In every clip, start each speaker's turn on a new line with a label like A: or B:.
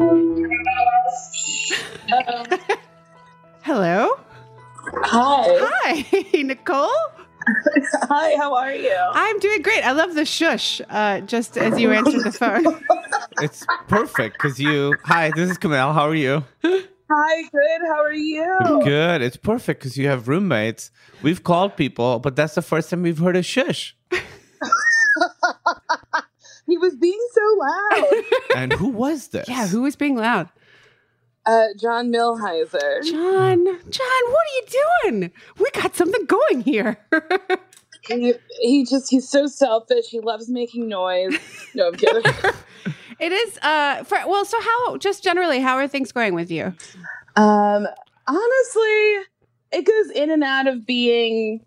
A: Hello.
B: Hi.
A: Hi, Nicole.
B: Hi, how are you?
A: I'm doing great. I love the shush uh, just as you answered the phone.
C: It's perfect because you. Hi, this is Kumail. How are you?
B: Hi, good. How are you?
C: Good. It's perfect because you have roommates. We've called people, but that's the first time we've heard a shush.
B: He was being so loud.
C: And who was this?
A: yeah, who was being loud?
B: Uh, John Milhiser.
A: John. John, what are you doing? We got something going here.
B: He, he just, he's so selfish. He loves making noise. No, I'm kidding.
A: it is uh for well, so how just generally, how are things going with you?
B: Um, honestly, it goes in and out of being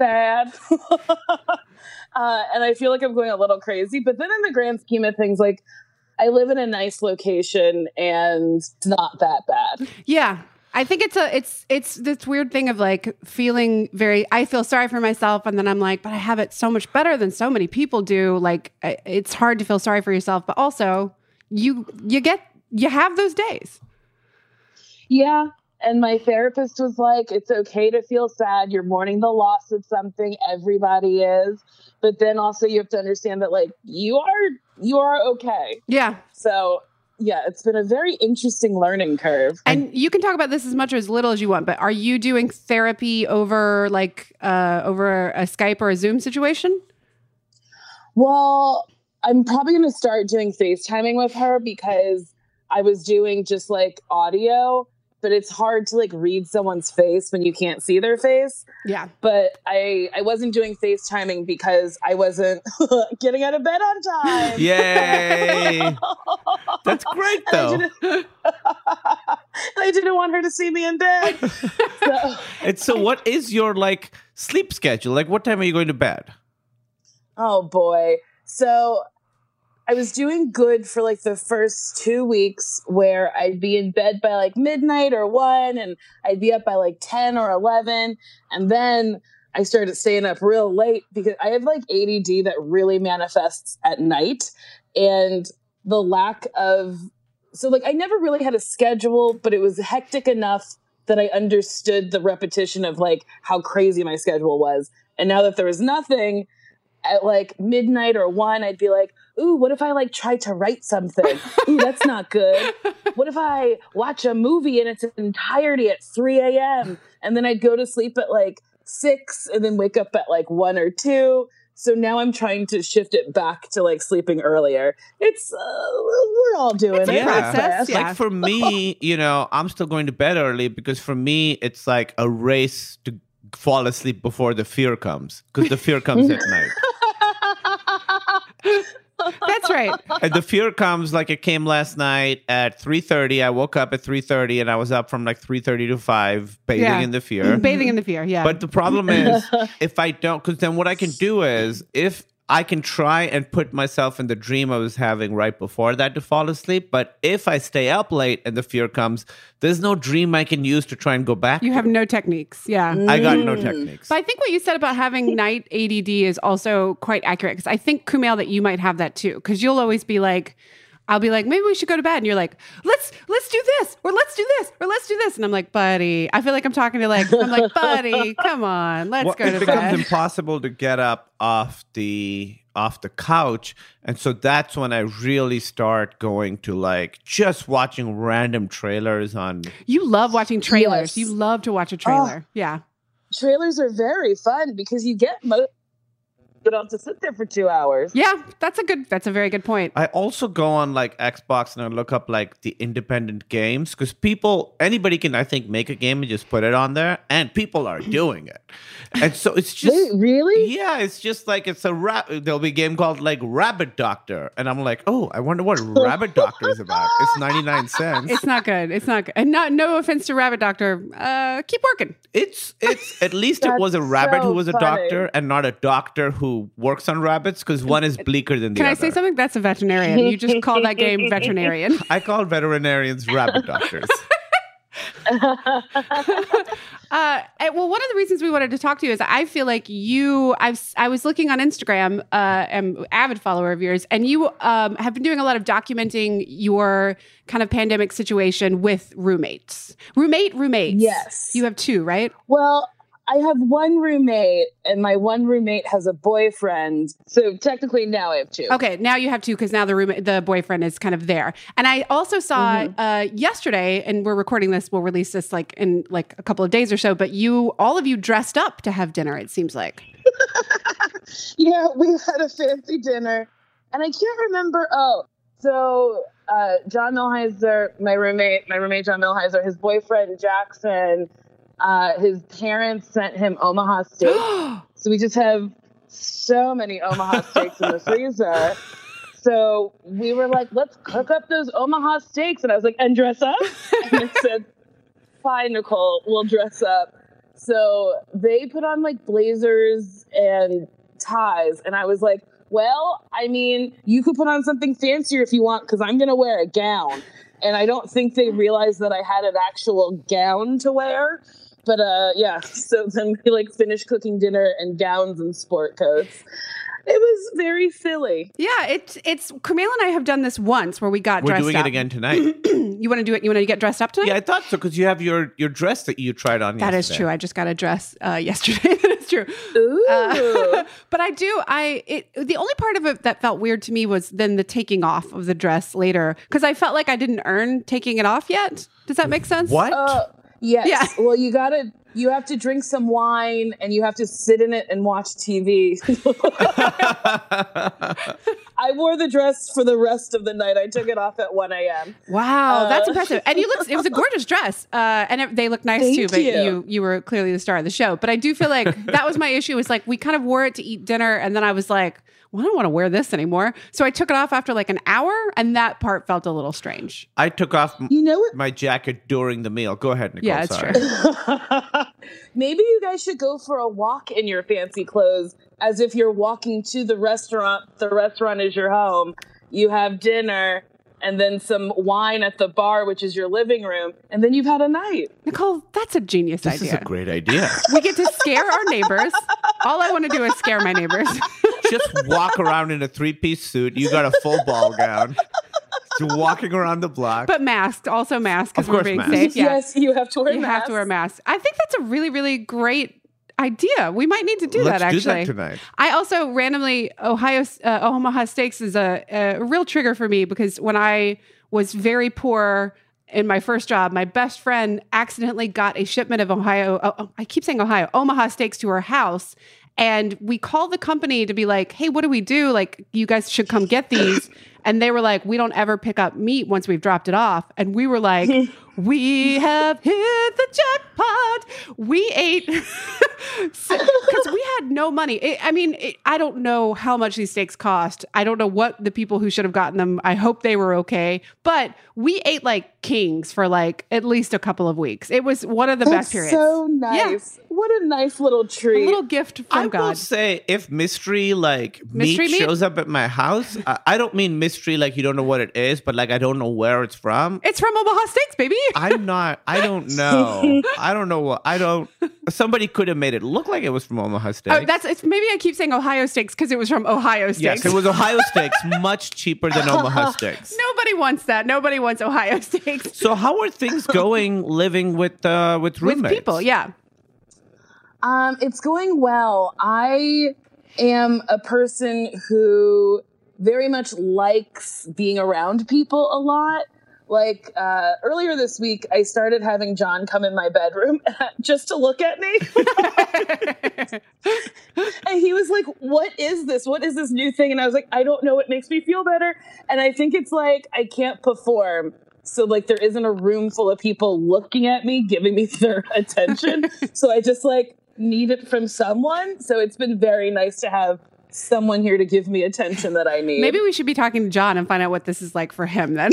B: sad. uh, and I feel like I'm going a little crazy. But then in the grand scheme of things, like I live in a nice location and it's not that bad.
A: Yeah. I think it's a it's it's this weird thing of like feeling very I feel sorry for myself and then I'm like but I have it so much better than so many people do like it's hard to feel sorry for yourself but also you you get you have those days.
B: Yeah. And my therapist was like, it's okay to feel sad. You're mourning the loss of something. Everybody is. But then also you have to understand that like you are you are okay.
A: Yeah.
B: So yeah, it's been a very interesting learning curve.
A: And you can talk about this as much or as little as you want but are you doing therapy over like uh over a Skype or a Zoom situation?
B: Well, I'm probably going to start doing FaceTiming with her because I was doing just like audio, but it's hard to like read someone's face when you can't see their face.
A: Yeah.
B: But I I wasn't doing FaceTiming because I wasn't getting out of bed on time.
C: Yay! That's great,
B: And I
C: though.
B: didn't- I didn't want her to see me in bed. So,
C: It's so. What is your like sleep schedule? Like, what time are you going to bed?
B: Oh boy. So I was doing good for like the first two weeks where I'd be in bed by like midnight or one and I'd be up by like 10 or 11. And then I started staying up real late because I have like ADD that really manifests at night. And the lack of, so like I never really had a schedule, but it was hectic enough that I understood the repetition of like how crazy my schedule was. And now that there was nothing, at like midnight or one, I'd be like, ooh, what if I like try to write something? Ooh, that's not good. What if I watch a movie in its entirety at 3 a.m. and then I'd go to sleep at like six and then wake up at like one or two. So now I'm trying to shift it back to like sleeping earlier. It's uh, we're all doing
A: It's a
B: it.
A: process, yeah.
C: Like for me, you know, I'm still going to bed early because for me, it's like a race to fall asleep before the fear comes because the fear comes at night.
A: That's right.
C: and the fear comes like it came last night at 3.30 i woke up at 3.30 and i was up from like 3.30 to 5 bathing
A: Yeah.
C: in the fear
A: Bathing in the fear. Yeah.
C: but the problem is if i don't because then what i can do is if i can try and put myself in the dream i was having right before that to fall asleep but if i stay up late and the fear comes there's no dream i can use to try and go back
A: you
C: to.
A: have no techniques. Yeah.
C: i got no
B: Mm.
C: techniques
A: But I think what you said about having night ADD is also quite accurate because I think Kumail that you might have that too because you'll always be like, I'll be like, maybe we should go to bed, and you're like, let's let's do this or let's do this or let's do this, and I'm like, buddy, I feel like I'm talking to like, I'm like, buddy, come on, let's
C: Well,
A: go
C: it becomes impossible to get up off the off the couch and so that's when i really start going to like just watching random trailers on
A: You love watching trailers.
B: Yes.
A: You love to watch a trailer. Ah. yeah.
B: Trailers are very fun because you get mo- you don't have to sit there for two hours.
A: Yeah, that's a good. That's a very good point.
C: I also go on like Xbox and I look up like the independent games because people, anybody can, I think, make a game and just put it on there, and people are doing it. And so it's just,
B: Wait, really?
C: yeah, it's just like it's a rap. There'll be a game called like Rabbit Doctor, and I'm like, oh, I wonder what Rabbit Doctor is about. It's 99 cents.
A: It's not good. It's not good. And not no offense to Rabbit Doctor. Uh, keep working.
C: It's it's at least it was a
B: That's
C: rabbit who was a
B: funny.
C: doctor and not a doctor who works on rabbits because one is bleaker than the other.
A: Can I say something? That's a veterinarian. You just call that game veterinarian.
C: I call veterinarians rabbit doctors.
A: Uh, well, one of the reasons we wanted to talk to you is I feel like you. I've I was looking on Instagram, uh, am avid follower of yours, and you um, have been doing a lot of documenting your kind of pandemic situation with roommates, roommate, roommates.
B: Yes.
A: you have two, right?
B: Well, I have one roommate, and my one roommate has a boyfriend. So technically, now I have two.
A: Okay, now you have two because now the roommate, the boyfriend is kind of there. And I also saw uh, yesterday, and we're recording this. We'll release this like in like a couple of days or so. But you, all of you, dressed up to have dinner. It seems like.
B: Yeah, we had a fancy dinner, and I can't remember. Oh, so uh, John Milhiser, my roommate, my roommate John Milhiser, his boyfriend Jackson, uh, his parents sent him Omaha steak. so we just have so many Omaha steaks in the freezer. So we were like, let's cook up those Omaha steaks, and I was like, and dress up. And they said, fine, Nicole, we'll dress up. So they put on like blazers and ties, and I was like, well, I mean, you could put on something fancier if you want, because I'm gonna wear a gown. And I don't think they realized that I had an actual gown to wear. But uh yeah, so then we like finished cooking dinner in gowns and sport coats. It was very silly.
A: Yeah, it's it's Kumail and I have done this once where we got
C: We're
A: dressed
C: doing
A: up.
C: it again tonight.
A: you want to do it? You want to get dressed up tonight?
C: yeah, I thought so because you have your your dress that you tried on.
A: That is
C: yesterday.
A: true. I just got a dress uh, yesterday. that is true.
B: Ooh.
A: Uh, but I do. I it the only part of it that felt weird to me was then the taking off of the dress later because I felt like I didn't earn taking it off yet. Does that make sense?
C: What?
B: Uh, yes.
A: Yeah.
B: Well, you gotta. You have to drink some wine, and you have to sit in it and watch TV. I wore the dress for the rest of the night. I took it off at one a.m.
A: Wow, that's
B: Uh,
A: impressive. And you looked. It was a gorgeous dress, uh, and it, they look nice too. But
B: you.
A: you you were clearly the star of the show. But I do feel like that was my issue. Was like we kind of wore it to eat dinner, and then I was like, well, I don't want to wear this anymore. So I took it off after like an hour, and that part felt a little strange.
C: I took off
B: You know what?
C: my jacket during the meal. Go ahead, Nicole.
A: Yeah, it's
C: sorry.
A: true.
B: Maybe you guys should go for a walk in your fancy clothes, as if you're walking to the restaurant. The restaurant is your home. You have dinner. And then some wine at the bar, which is your living room, and then you've had a night.
A: Nicole, that's a genius
C: This
A: idea.
C: is a great idea.
A: we get to scare our neighbors. All I want to do is scare my neighbors.
C: Just walk around in a three piece suit. You got a full ball gown. You're walking around the block.
A: but masked, also masked because
C: Of
A: we're
C: course
A: being
C: masked.
A: safe. Yeah.
B: Yes, you have to wear.
A: A mask. Have to wear
B: masks.
A: masks. I think that's a really, really great idea. We might need to do
C: Let's
A: that
C: do
A: actually.
C: that tonight.
A: I also randomly Ohio uh, Omaha Steaks is a, a real trigger for me because when I was very poor in my first job, my best friend accidentally got a shipment of Ohio. Oh, oh, I keep saying Ohio Omaha Steaks to her house. And we called the company to be like, hey, what do we do? Like, you guys should come get these. And they were like, we don't ever pick up meat once we've dropped it off. And we were like, we have hit the jackpot. We ate because we had no money. It, I mean, it, I don't know how much these steaks cost. I don't know what the people who should have gotten them. I hope they were okay. But we ate like kings for like at least a couple of weeks. It was one of the
B: That's
A: best periods.
B: so nice. What a nice little
A: a
B: treat.
A: little gift from God.
C: I will say, if mystery like
A: Mystery
C: meat,
A: meat?
C: shows up at my house, I, I don't mean mystery like you don't know what it is, but like I don't know where it's from.
A: It's from Omaha Steaks, baby.
C: I'm not. I don't know. I don't know what. I don't. Somebody could have made it look like it was from Omaha Steaks.
A: Oh, that's it's maybe I keep saying Ohio Steaks because it was from Ohio Steaks.
C: yes, it was Ohio Steaks, much cheaper than Omaha Steaks.
A: Nobody wants that. Nobody wants Ohio Steaks
C: So how are things going living with uh, with
A: with people. Yeah.
B: Um, it's going well. I am a person who very much likes being around people a lot. Like uh, earlier this week, I started having John come in my bedroom just to look at me. and he was like, What is this? What is this new thing? And I was like, I don't know. It makes me feel better. And I think it's like I can't perform. So like there isn't a room full of people looking at me, giving me their attention. so I just like need it from someone. So it's been very nice to have someone here to give me attention that I need.
A: Maybe we should be talking to John and find out what this is like for him then.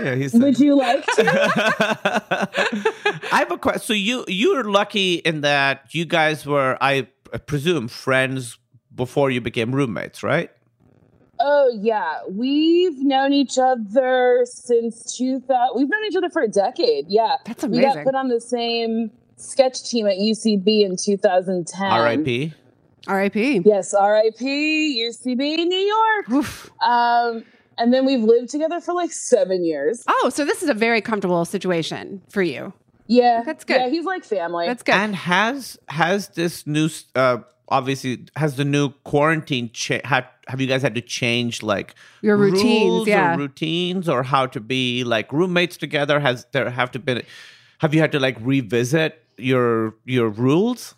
C: Yeah, he's
B: would you like to?
C: I have a question. So you you're lucky in that you guys were, I presume, friends before you became roommates, right?
B: Oh yeah, we've known each other since 2000. We've known each other for a decade. Yeah,
A: That's amazing.
B: we got put on the same sketch team at UCB in 2010.
C: R.I.P.
A: R.I.P.
B: Yes, R.I.P. UCB New York.
A: Oof.
B: Um, and then we've lived together for like seven years.
A: Oh, so this is a very comfortable situation for you.
B: Yeah,
A: That's good.
B: Yeah, he's like family.
A: That's good.
C: And has has this new uh obviously has the new quarantine cha- had have you guys had to change like
A: Your routines,
C: rules
A: yeah.
C: or routines or how to be like roommates together has there have to been have you had to like revisit your your rules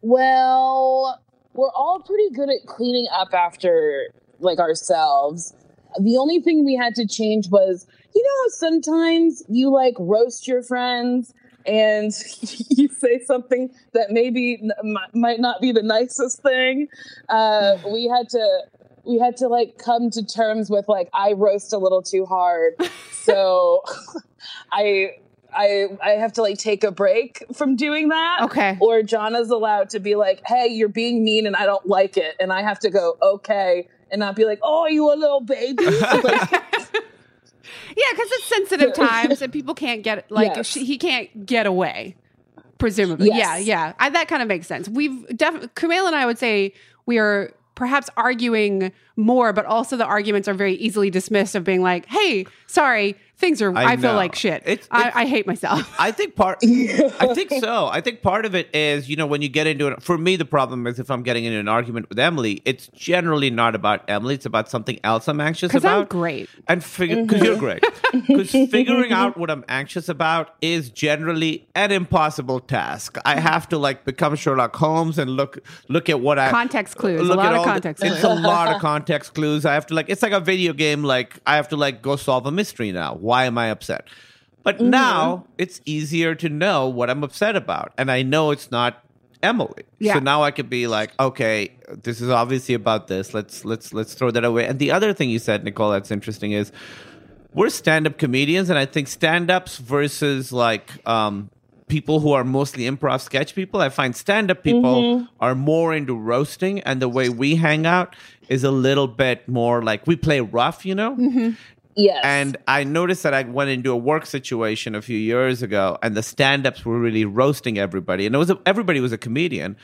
B: Well, we're all pretty good at cleaning up after like ourselves. The only thing we had to change was, you know, sometimes you like roast your friends and you say something that maybe might not be the nicest thing. Uh, we had to we had to like come to terms with like I roast a little too hard, so I I I have to like take a break from doing that.
A: Okay.
B: Or Jonna's allowed to be like, "Hey, you're being mean, and I don't like it," and I have to go, "Okay," and not be like, "Oh, you a little baby." Like,
A: Yeah, because it's sensitive times and people can't get like
B: Yes.
A: she, he can't get away. Presumably,
B: Yes.
A: yeah, yeah. I, that kind of makes sense. We've definitely Kumail and I would say we are perhaps arguing more, but also the arguments are very easily dismissed of being like, "Hey, sorry, things are. I,
C: I
A: feel like shit.
C: It's-
A: I,
C: it's-
A: I hate myself."
C: I think part. I think so. I think part of it is you know when you get into it. For me, the problem is if I'm getting into an argument with Emily, it's generally not about Emily. It's about something else I'm anxious about.
A: I'm great.
C: and figure because you're great. Because figuring out what I'm anxious about is generally an impossible task. I have to like become Sherlock Holmes and look look at what I
A: Context clues, a
C: look
A: lot
C: at
A: of
C: all the-
A: context
C: it's a lot of context clues. I have to like it's like a video game. Like I have to like go solve a mystery now. Why am I upset? But
A: Mm-hmm.
C: now it's easier to know what I'm upset about, and I know it's not Emily.
A: Yeah.
C: So now I could be like, okay, this is obviously about this. Let's let's let's throw that away. And the other thing you said, Nicole, that's interesting is we're stand-up comedians, and I think stand-ups versus like um, people who are mostly improv sketch people. I find stand-up people are more into roasting, and the way we hang out is a little bit more like we play rough, you know.
B: Yes.
C: And I noticed that I went into a work situation a few years ago, and the stand-ups were really roasting everybody, and it was a, everybody was a comedian.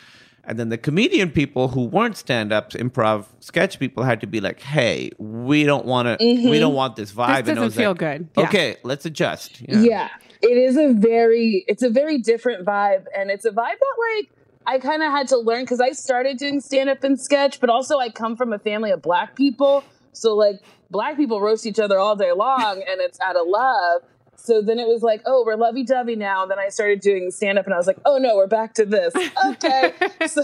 C: And then the comedian people who weren't stand-ups, improv sketch people, had to be like, "Hey, we don't want to, we mm-hmm. don't want this vibe."
A: This
C: and it
A: doesn't
C: was
A: feel
C: like,
A: good. Yeah.
C: Okay, let's adjust.
B: yeah. it is a very it's a very different vibe and it's a vibe that like i kind of had to learn because i started doing stand-up and sketch but also i come from a family of black people so like black people roast each other all day long and it's out of love. So then it was like oh we're lovey-dovey now. And then i started doing stand-up and i was like oh no we're back to this. Okay. So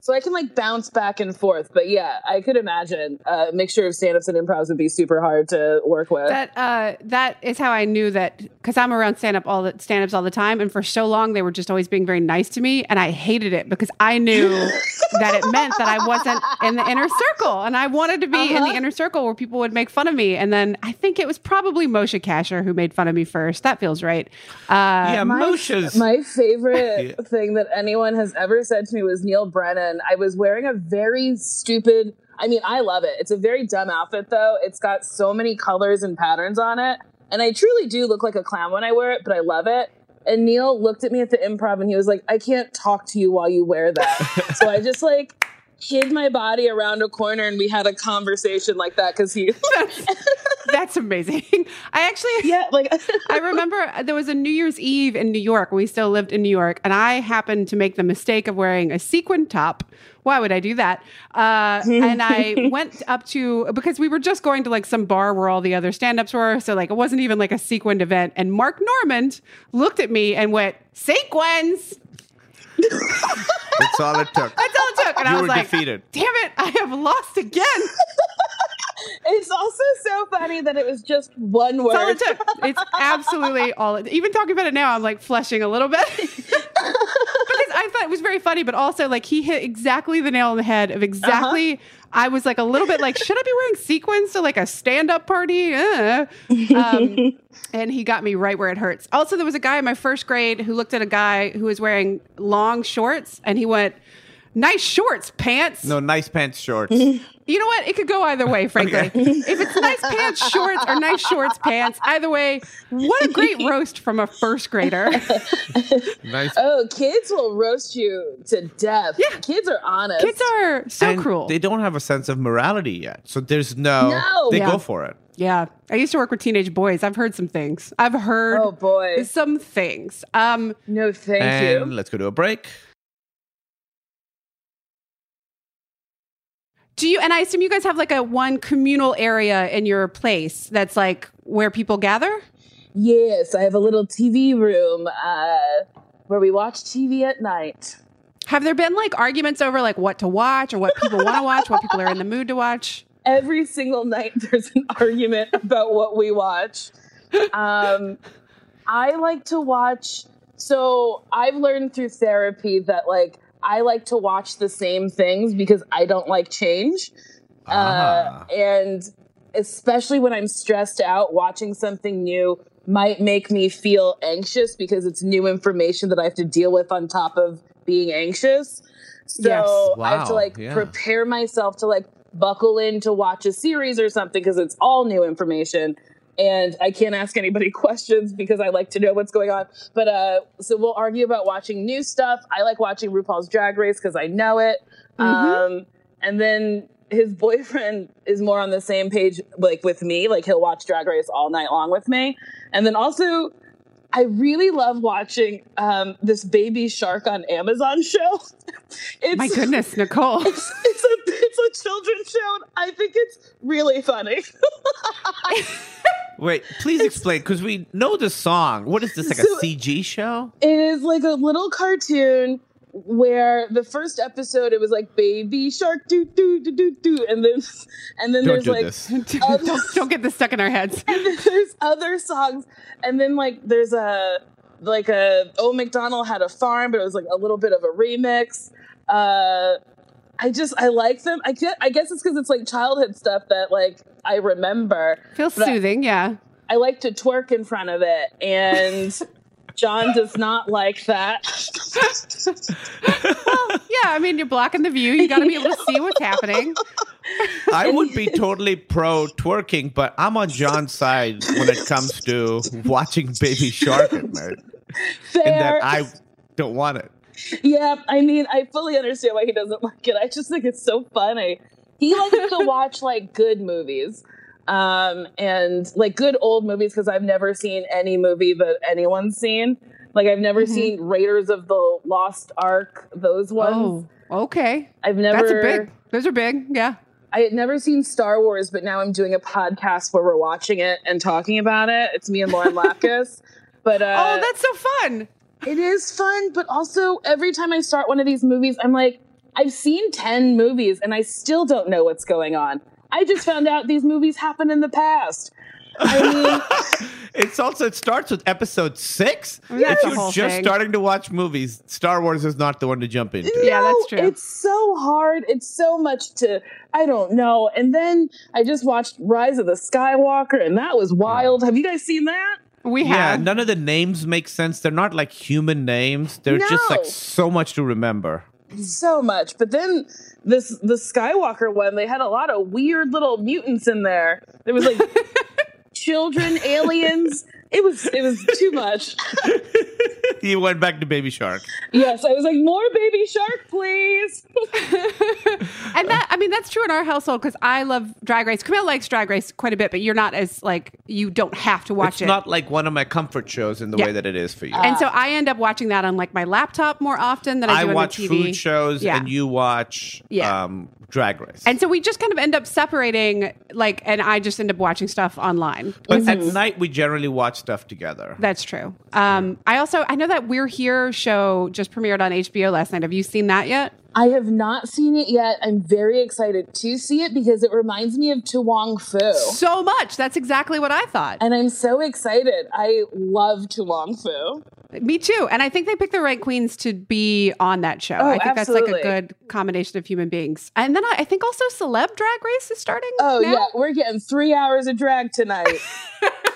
B: so i can like bounce back and forth but yeah i could imagine uh, a mixture of stand-ups and improvs would be super hard to work with
A: That uh, that is how I knew that because I'm around stand up all the stand ups all the time, and for so long they were just always being very nice to me, and I hated it because I knew that it meant that I wasn't in the inner circle, and I wanted to be in the
B: Uh-huh.
A: inner circle where people would make fun of me, and then I think it was probably Moshe Kasher who made fun of me first. That feels right. Uh,
C: yeah. Moshe's
B: My favorite
C: Yeah.
B: thing that anyone has ever said to me was Neal Brennan. I was wearing a very stupid, I mean, I love it. It's a very dumb outfit, though. It's got so many colors and patterns on it. And I truly do look like a clown when I wear it, but I love it. And Neal looked at me at the improv and he was like, I can't talk to you while you wear that. so I just like hid my body around a corner and we had a conversation like that because he,
A: that's amazing. I actually
B: yeah, like,
A: I remember there was a New Year's Eve in New York. We still lived in New York, and I happened to make the mistake of wearing a sequin top. Why would I do that? Uh, and I went up to because we were just going to like some bar where all the other stand-ups were, so like it wasn't even like a sequined event. And Mark Normand looked at me and went, "Sequins."
C: That's all it took.
A: That's all it took. And
C: You
A: I was
C: were
A: like,
C: defeated.
A: "Damn it! I have lost again."
B: It's also so funny that it was just one word.
A: All it. It's absolutely all. It, even talking about it now, I'm like flushing a little bit because I thought it was very funny, but also like he hit exactly the nail on the head of exactly. I was like a little bit like, should I be wearing sequins to like a stand up party? Uh. Um, and he got me right where it hurts. Also, there was a guy in my first grade who looked at a guy who was wearing long shorts, and he went. Nice shorts, pants.
C: No, nice pants shorts.
A: You know what? It could go either way, frankly. if it's nice pants, shorts, or nice shorts, pants, either way, what a great roast from a first grader.
C: nice.
B: Oh, kids will roast you to death.
A: Yeah.
B: Kids are honest.
A: Kids are so
C: and
A: cruel.
C: They don't have a sense of morality yet. So there's no,
B: No.
C: they
A: Yeah.
C: go for it.
A: yeah. I used to work with teenage boys. I've heard some things. I've heard
B: Oh boy.
A: some things. Um,
B: No, thank
C: and
B: you.
C: let's go to a break.
A: Do you, and I assume you guys have like a one communal area in your place that's like where people gather?
B: Yes, I have a little TV room uh, where we watch TV at night.
A: Have there been like arguments over like what to watch or what people want to watch, what people are in the mood to watch?
B: Every single night, there's an argument about what we watch. Um, I like to watch. So I've learned through therapy that like I like to watch the same things because I don't like change.
C: Ah.
B: Uh, and especially when I'm stressed out, watching something new might make me feel anxious because it's new information that I have to deal with on top of being anxious. So
A: Yes.
B: I have to like
C: yeah.
B: prepare myself to like buckle in to watch a series or something because it's all new information. And I can't ask anybody questions because I like to know what's going on. But uh, so we'll argue about watching new stuff. I like watching RuPaul's Drag Race because I know it. Um, and then his boyfriend is more on the same page like with me like he'll watch drag race all night long with me and then also i really love watching um, this baby shark on amazon show it's
A: My goodness, Nicole.
B: it's, it's a it's a children's show and i think it's really funny
C: Wait, please explain because we know the song. What is this like
B: So-
C: a CG show?
B: it is like a little cartoon where the first episode it was like baby shark do do do do do and then and then
C: Don't
B: there's
C: do
B: like
C: this.
A: don't, don't get this stuck in our heads.
B: and then there's other songs and then like there's a like a oh mcdonald had a farm but it was like a little bit of a remix uh i just i like them i guess, I guess it's because it's like childhood stuff that like i remember
A: Feels
B: But I-
A: soothing, yeah.
B: i like to twerk in front of it and john does not like that
A: Yeah, I mean, you're blocking the view. You got to be able to see what's happening.
C: I would be totally pro twerking, but I'm on John's side when it comes to watching Baby Shark at night.
B: Fair.
C: In that I don't want it.
B: Yeah, I mean, I fully understand why he doesn't like it. I just think it's so funny. He likes to watch like good movies, um, and like good old movies because I've never seen any movie that anyone's seen. Like I've never
A: Mhm.
B: seen Raiders of the Lost Ark. Those ones.
A: Oh, okay.
B: I've never.
A: That's a big. Those are big. Yeah.
B: I had never seen Star Wars, but now I'm doing a podcast where we're watching it and talking about it. It's me and Lauren Lapkus. But uh,
A: oh, that's so fun.
B: It is fun, but also every time I start one of these movies, I'm like, I've seen 10 movies and I still don't know what's going on. I just found out these movies happened in the past. I mean,
C: It's also it starts with episode six.
A: I mean, that's
C: if you're just
A: thing.
C: starting to watch movies, Star Wars is not the one to jump into.
A: Yeah, that's true.
B: It's so hard. It's so much to, I don't know. And then I just watched Rise of the Skywalker and that was wild. Have you guys seen that?
A: We
C: Yeah,
A: have.
C: none of the names make sense. They're not like human names. They're just like so much to remember.
B: So much. But then this, the Skywalker one, they had a lot of weird little mutants in there. There was like children, aliens. It was, it was too much.
C: you went back to Baby Shark.
B: Yes, I was like, more baby shark, please.
A: and that I mean that's true in our household because I love Drag Race. Kumail likes Drag Race quite a bit, but you're not as like you don't have to watch
C: it's
A: it.
C: not like one of my comfort shows in the
A: Yeah.
C: way that it is for you.
A: and so I end up watching that on like my laptop more often than I
C: I
A: do on
C: watch
A: the TV.
C: food shows
A: Yeah.
C: and you watch
A: Yeah.
C: um, Drag Race.
A: And so we just kind of end up separating, like, and I just end up watching stuff online.
C: but at night, we generally watch stuff together.
A: That's true. Um, I also I know that We're Here show just premiered on HBO last night. Have you seen that yet?
B: I have not seen it yet. I'm very excited to see it because it reminds me of To Wong Foo.
A: So much. That's exactly what I thought.
B: And I'm so excited. I love To Wong Foo.
A: Me too. And I think they picked the right queens to be on that show.
B: Oh,
A: I think that's like a good combination of human beings. And then I, I think also Celeb Drag Race is starting.
B: Oh,
A: now.
B: yeah. We're getting three hours of drag tonight.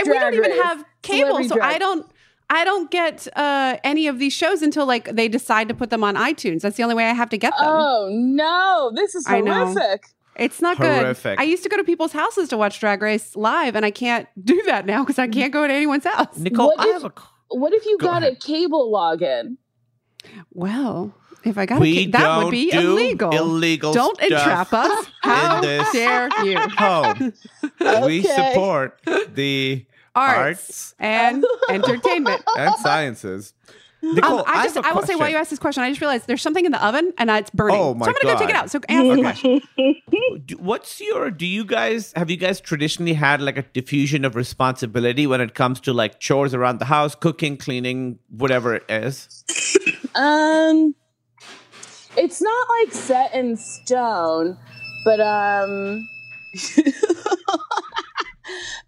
A: And we don't even
B: Race.
A: have cable, so
B: drag.
A: I don't. I don't get uh, any of these shows until like they decide to put them on iTunes. That's the only way I have to get them.
B: Oh no, this is
A: I know.
B: horrific.
A: It's not
C: Horrific.
A: good. I used to go to people's houses to watch Drag Race live, and I can't do that now because I can't go to anyone's house.
C: Nicole,
B: What
C: I
B: if-
C: have a.
B: What if you
C: Go
B: got
C: ahead.
B: a cable login?
A: Well, if I got a
C: We
A: kid, that would be
C: do
A: illegal.
C: illegal
A: Don't
C: stuff
A: entrap us. How
C: this
A: dare you?
C: home. We support the
A: Arts,
C: arts
A: and entertainment.
C: and sciences. Nicole,
A: Um, I just,
C: have
A: I,
C: a
A: will say, while you asked this question, I just realized there's something in the oven and uh, it's burning.
C: Oh, my
A: so I'm gonna go take it out. So answer the question.
C: What's your do you guys have you guys traditionally had like a diffusion of responsibility when it comes to like chores around the house cooking cleaning whatever it is
B: Um, it's not like set in stone, but um,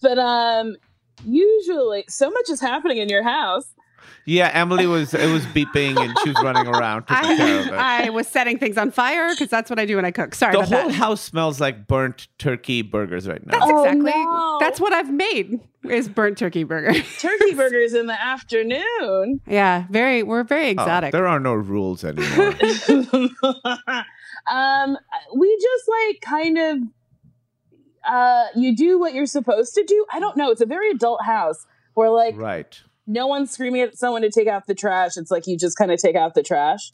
B: but um, usually so much is happening in your house.
C: yeah emily was it was beeping and she was running around taking care of it
A: I, I was setting things on fire because that's what I do when I cook. Sorry
C: the
A: about
C: whole
A: that.
C: house smells like burnt turkey burgers right now
A: That's
B: Oh,
A: exactly.
B: no.
A: That's what I've made is burnt turkey burger.
B: Turkey burgers in the afternoon.
A: yeah, very. We're very
C: Oh,
A: exotic.
C: there are no rules anymore
B: um, we just like kind of uh, you do what you're supposed to do. I don't know. It's a very adult house where like
C: right
B: no one's screaming at someone to take out the trash. It's like you just kind of take out the trash.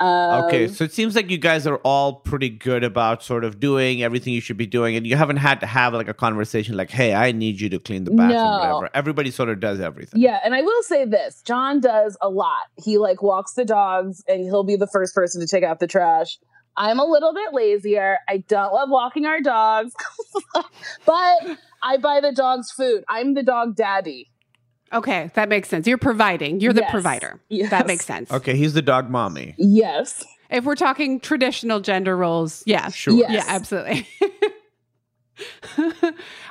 B: Um,
C: okay so it seems like you guys are all pretty good about sort of doing everything you should be doing and you haven't had to have like a conversation like hey i need you to clean the bathroom
B: No.
C: whatever everybody sort of does everything
B: Yeah, and I will say this: John does a lot. He like walks the dogs, and he'll be the first person to take out the trash. I'm a little bit lazier. I don't love walking our dogs, but I buy the dogs food. I'm the dog daddy.
A: okay, that makes sense. You're providing. You're the
B: Yes.
A: provider.
B: Yes.
A: That makes sense.
C: okay he's the dog mommy
B: Yes.
A: If we're talking traditional gender roles, yeah,
C: sure
B: Yes.
A: yeah, absolutely.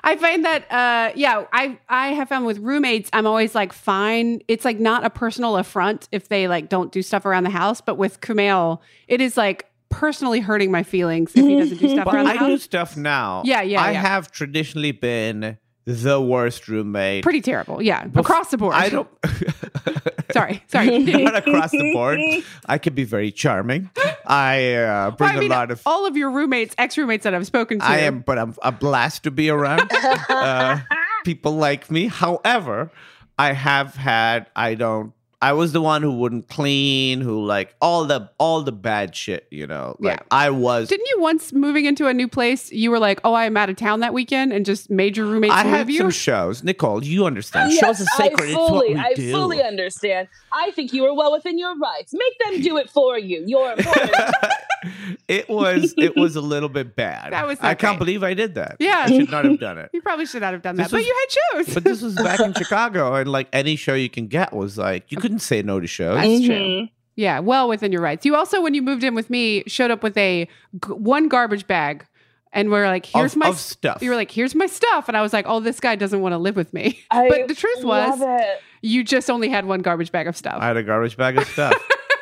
A: I find that uh yeah, I I have found with roommates, I'm always like fine. It's like not a personal affront if they like don't do stuff around the house, but with Kumail, it is like personally hurting my feelings if he doesn't do stuff
C: but
A: around the
C: i do stuff now
A: Yeah, yeah,
C: i
A: yeah.
C: have traditionally been the worst roommate
A: Pretty terrible. Yeah, across the board.
C: i don't
A: sorry, sorry.
C: not across the board i can be very charming i uh, bring
A: Well, I mean,
C: a lot of
A: all of your roommates, ex roommates that I've spoken to.
C: I am, but I'm a blast to be around. uh, people like me. However, I have had. I don't. I was the one who wouldn't clean. Who like all the all the bad shit. You know. Like
A: Yeah.
C: I was.
A: Didn't you once moving into a new place? You were like, "Oh, I'm out of town that weekend," and just made your roommates
C: I
A: move
C: had
A: you.
C: some shows. Nicole, you understand.
B: Yes,
C: shows are sacred.
B: I
C: it's what
B: fully,
C: we
B: I
C: do.
B: fully understand. I think you are well within your rights. Make them do it for you. You're important.
C: it was. It was a little bit bad.
A: That was
C: I can't
A: great.
C: believe I did that.
A: Yeah.
C: I should not have done it.
A: you probably should not have done
C: This
A: that, but you had shows.
C: But this was back in Chicago, and like any show you can get was like you couldn't say no to shows.
A: That's true.
B: Mhm.
A: Yeah, well within your rights. You also, when you moved in with me, showed up with a g- one garbage bag, and we're like, "Here's
C: Of-
A: my
C: of stuff.
A: You were like, "Here's my stuff," and I was like, "Oh, this guy doesn't want to live with me."
B: I
A: but the truth was,
B: it.
A: you just only had one garbage bag of stuff.
C: I had a garbage bag of stuff.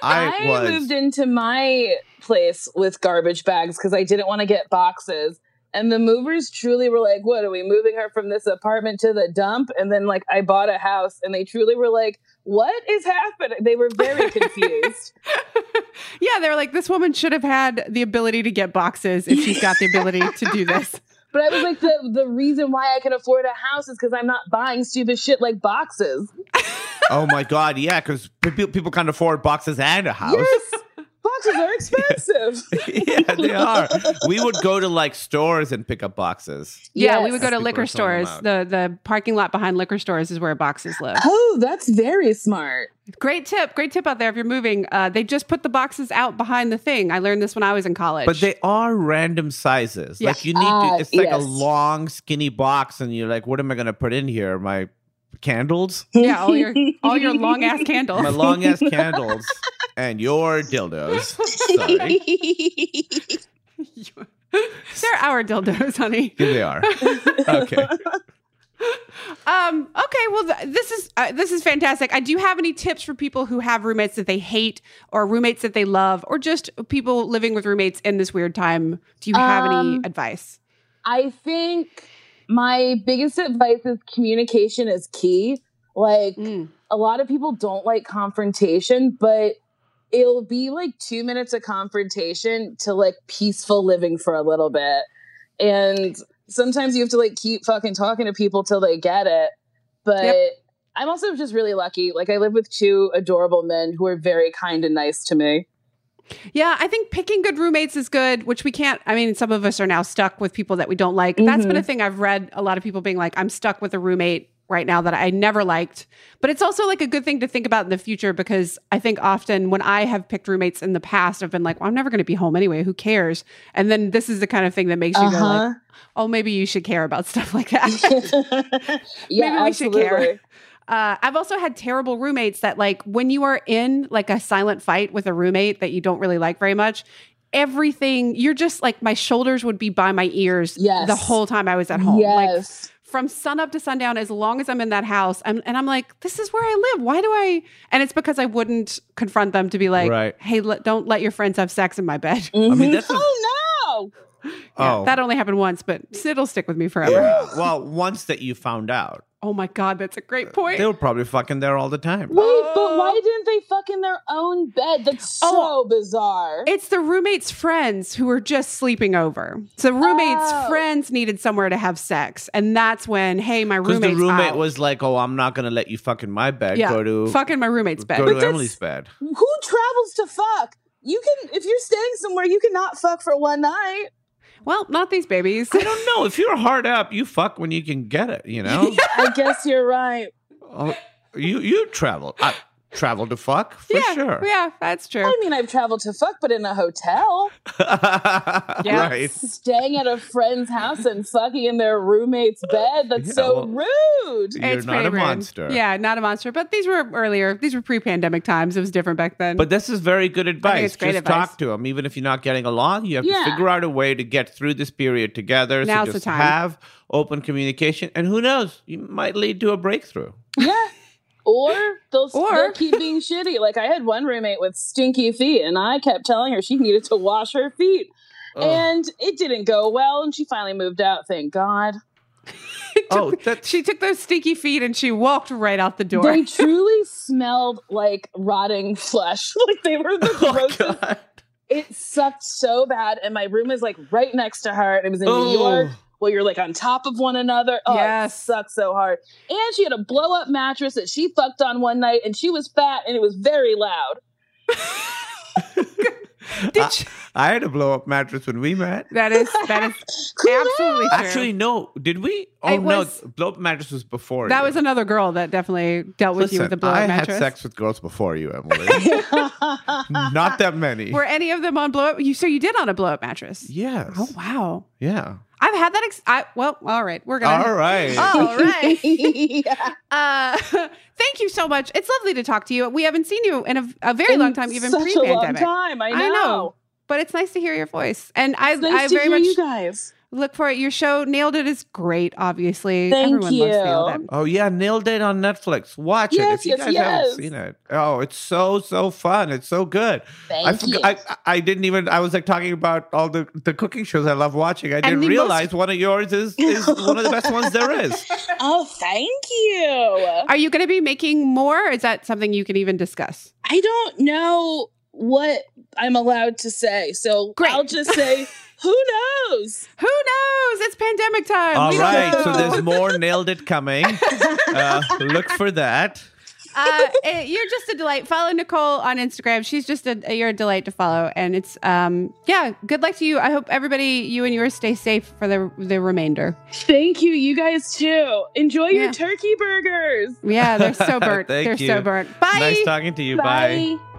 C: I,
B: I,
C: was.
B: moved into my place with garbage bags because I didn't want to get boxes. And the movers truly were like, What are we moving her from this apartment to the dump? And then, like, I bought a house and they truly were like, What is happening? They were very confused.
A: yeah, they were like, "This woman should have had the ability to get boxes if she's got the ability to do this."
B: but I was like, The, the reason why I can afford a house is because I'm not buying stupid shit like boxes.
C: Oh my god, yeah, because people people can't afford boxes and a house.
B: Yes, boxes are expensive.
C: yeah, they are. We would go to like stores and pick up boxes.
A: Yeah, we would go to liquor
C: are throwing them
A: stores. The the parking lot behind liquor stores is where boxes live.
B: Oh, that's very smart.
A: Great tip, great tip out there if you're moving. Uh, they just put the boxes out behind the thing. I learned this when I was in college.
C: But they are random sizes.
A: Yeah.
C: Like you need
B: Ah,
C: to. It's like a long, skinny box, and you're like, "What am I going to put in here? My candles,
A: yeah, all your all your long ass candles.
C: my long ass candles, and your dildos." Sorry,
A: They're our dildos, honey.
C: here they are. Okay.
A: Um, okay, well, th- this is uh, this is fantastic. I do you have any tips for people who have roommates that they hate, or roommates that they love, or just people living with roommates in this weird time? Do you have any
B: Um,
A: advice?
B: I think my biggest advice is communication is key. Like,
A: Mm.
B: a lot of people don't like confrontation, but it'll be like two minutes of confrontation to like peaceful living for a little bit. And sometimes you have to like keep fucking talking to people till they get it. But
A: Yep.
B: I'm also just really lucky. Like I live with two adorable men who are very kind and nice to me.
A: Yeah, I think picking good roommates is good, which we can't. I mean, some of us are now stuck with people that we don't like. That's been a thing I've read a lot of people being like, I'm stuck with a roommate right now that I never liked. But it's also like a good thing to think about in the future because I think often when I have picked roommates in the past, I've been like, well, I'm never going to be home anyway. Who cares? And then this is the kind of thing that makes you go
B: Uh-huh.
A: like, oh, maybe you should care about stuff like that.
B: yeah,
A: Maybe we should care.
B: Absolutely.
A: Uh, I've also had terrible roommates that, like, when you are in like a silent fight with a roommate that you don't really like very much, everything you're just like my shoulders would be by my ears
B: Yes.
A: the whole time I was at home. Like
B: Yes.
A: from sun up to sundown, as long as I'm in that house, I'm, and I'm like, this is where I live. Why do I? And it's because I wouldn't confront them to be like,
C: Right.
A: hey, let, don't let your friends have sex in my bed.
C: I mean, that's a-
B: oh no.
C: oh,
A: That only happened once, but it'll stick with me forever.
C: yeah. Well, once that you found out,
A: Oh my god, that's a great point.
C: they were probably fucking there all the time.
B: Wait, but why oh. didn't they fuck in their own bed? That's oh. so
A: Oh.
B: bizarre.
A: It's the roommate's friends who were just sleeping over. So roommate's
B: Oh.
A: friends needed somewhere to have sex, and that's when, hey, my
C: Because
A: roommate's
C: the roommate
A: out.
C: was like, "Oh, I'm not gonna let you fuck in my bed.
A: yeah,
C: Go to
A: fucking my roommate's bed.
C: go
B: But
C: to Emily's bed."
B: Who travels to fuck? You can if you're staying somewhere, you cannot fuck for one night.
A: Well, not these babies.
C: I don't know. If you're hard up, you fuck when you can get it. You know.
B: I guess you're right.
C: oh, you you travel. I travel to fuck for
A: yeah,
C: sure.
A: yeah, that's true.
B: I mean, I've traveled to fuck, but in a hotel,
A: Yeah.
C: Right.
B: staying at a friend's house and fucking in their roommate's bed. That's
C: Yeah,
B: so
C: well-
B: rude.
C: You're
A: it's
C: not
A: pretty
C: a
A: rude.
C: monster.
A: Yeah, not a monster. But these were earlier. These were pre-pandemic times. It was different back then.
C: But this is very good advice.
A: it's great
C: Just
A: advice.
C: talk to them, even if you're not getting along. You have
B: Yeah.
C: to figure out a way to get through this period together.
A: Now's
C: so
A: the time.
C: have open communication, and who knows, you might lead to a breakthrough.
B: Yeah. Or they'll,
A: Or-
B: they'll keep being shitty. Like I had one roommate with stinky feet, and I kept telling her she needed to wash her feet.
C: Ugh.
B: And it didn't go well, and she finally moved out. Thank God.
C: oh, that's
A: she took those stinky feet and she walked right out the door.
B: They truly smelled like rotting flesh. Like they were the
C: oh
B: grossest.
C: god.
B: It sucked so bad, and my room is like right next to her. And it was in New
C: Oh.
B: York. Well, you're like on top of one another. Oh,
A: Yes.
B: it sucked so hard. And she had a blow up mattress that she fucked on one night, and she was fat, and it was very loud.
A: Did she-
C: I had a blow up mattress when we met.
A: that is that is absolutely true.
C: Actually, no. Did we? Oh
A: It
C: no, blow up mattress was before.
A: that
C: you.
A: was another girl that definitely dealt with you with
C: Listen,
A: the blow up mattress.
C: I had sex with girls before you, Emily. Not that many.
A: Were any of them on blow up? You so you did on a blow up mattress?
C: yes.
A: Oh wow.
C: Yeah.
A: I've had that. Ex- I, well, all right. We're gonna.
C: All right.
A: All right.
B: yeah.
A: Uh, thank you so much. It's lovely to talk to you. We haven't seen you in a, a very long time, even
B: Such a long
A: pre-pandemic.
B: time. I know.
A: I know. But it's nice to hear your voice, and I,
B: nice
A: I
B: to
A: very
B: hear
A: much
B: you guys.
A: Look for it. Your show, Nailed It, is great. Obviously,
B: Thank
A: everyone loves
B: you.
A: Nailed It.
C: Oh yeah, Nailed It on Netflix. Watch it if you
B: yes,
C: guys
B: yes.
C: haven't seen it. Oh, it's so so fun. It's so good.
B: Thank
C: I,
B: you.
C: forgot, I I didn't even. I was like talking about all the the cooking shows I love watching. I didn't
A: the most-
C: realize one of yours is is one of the best ones there is.
B: oh, thank you.
A: Are you going to be making more? Is that something you can even discuss?
B: I don't know what I'm allowed to say, so
A: Great.
B: I'll just say, who knows?
A: Who knows? It's pandemic time.
C: All
A: We don't
C: right, so
A: know.
C: there's more Nailed It coming. Uh, look for that.
A: uh, eh, you're just a delight. Follow Nicole on Instagram. She's just a you're a delight to follow, and it's um yeah. Good luck to you. I hope everybody, you and yours, stay safe for the the remainder.
B: Thank you, you guys too. Enjoy
A: Yeah.
B: your turkey burgers.
A: Yeah, they're so burnt.
C: Thank
A: they're
C: you.
A: so burnt. Bye.
C: Nice talking to you. Bye.
B: Bye.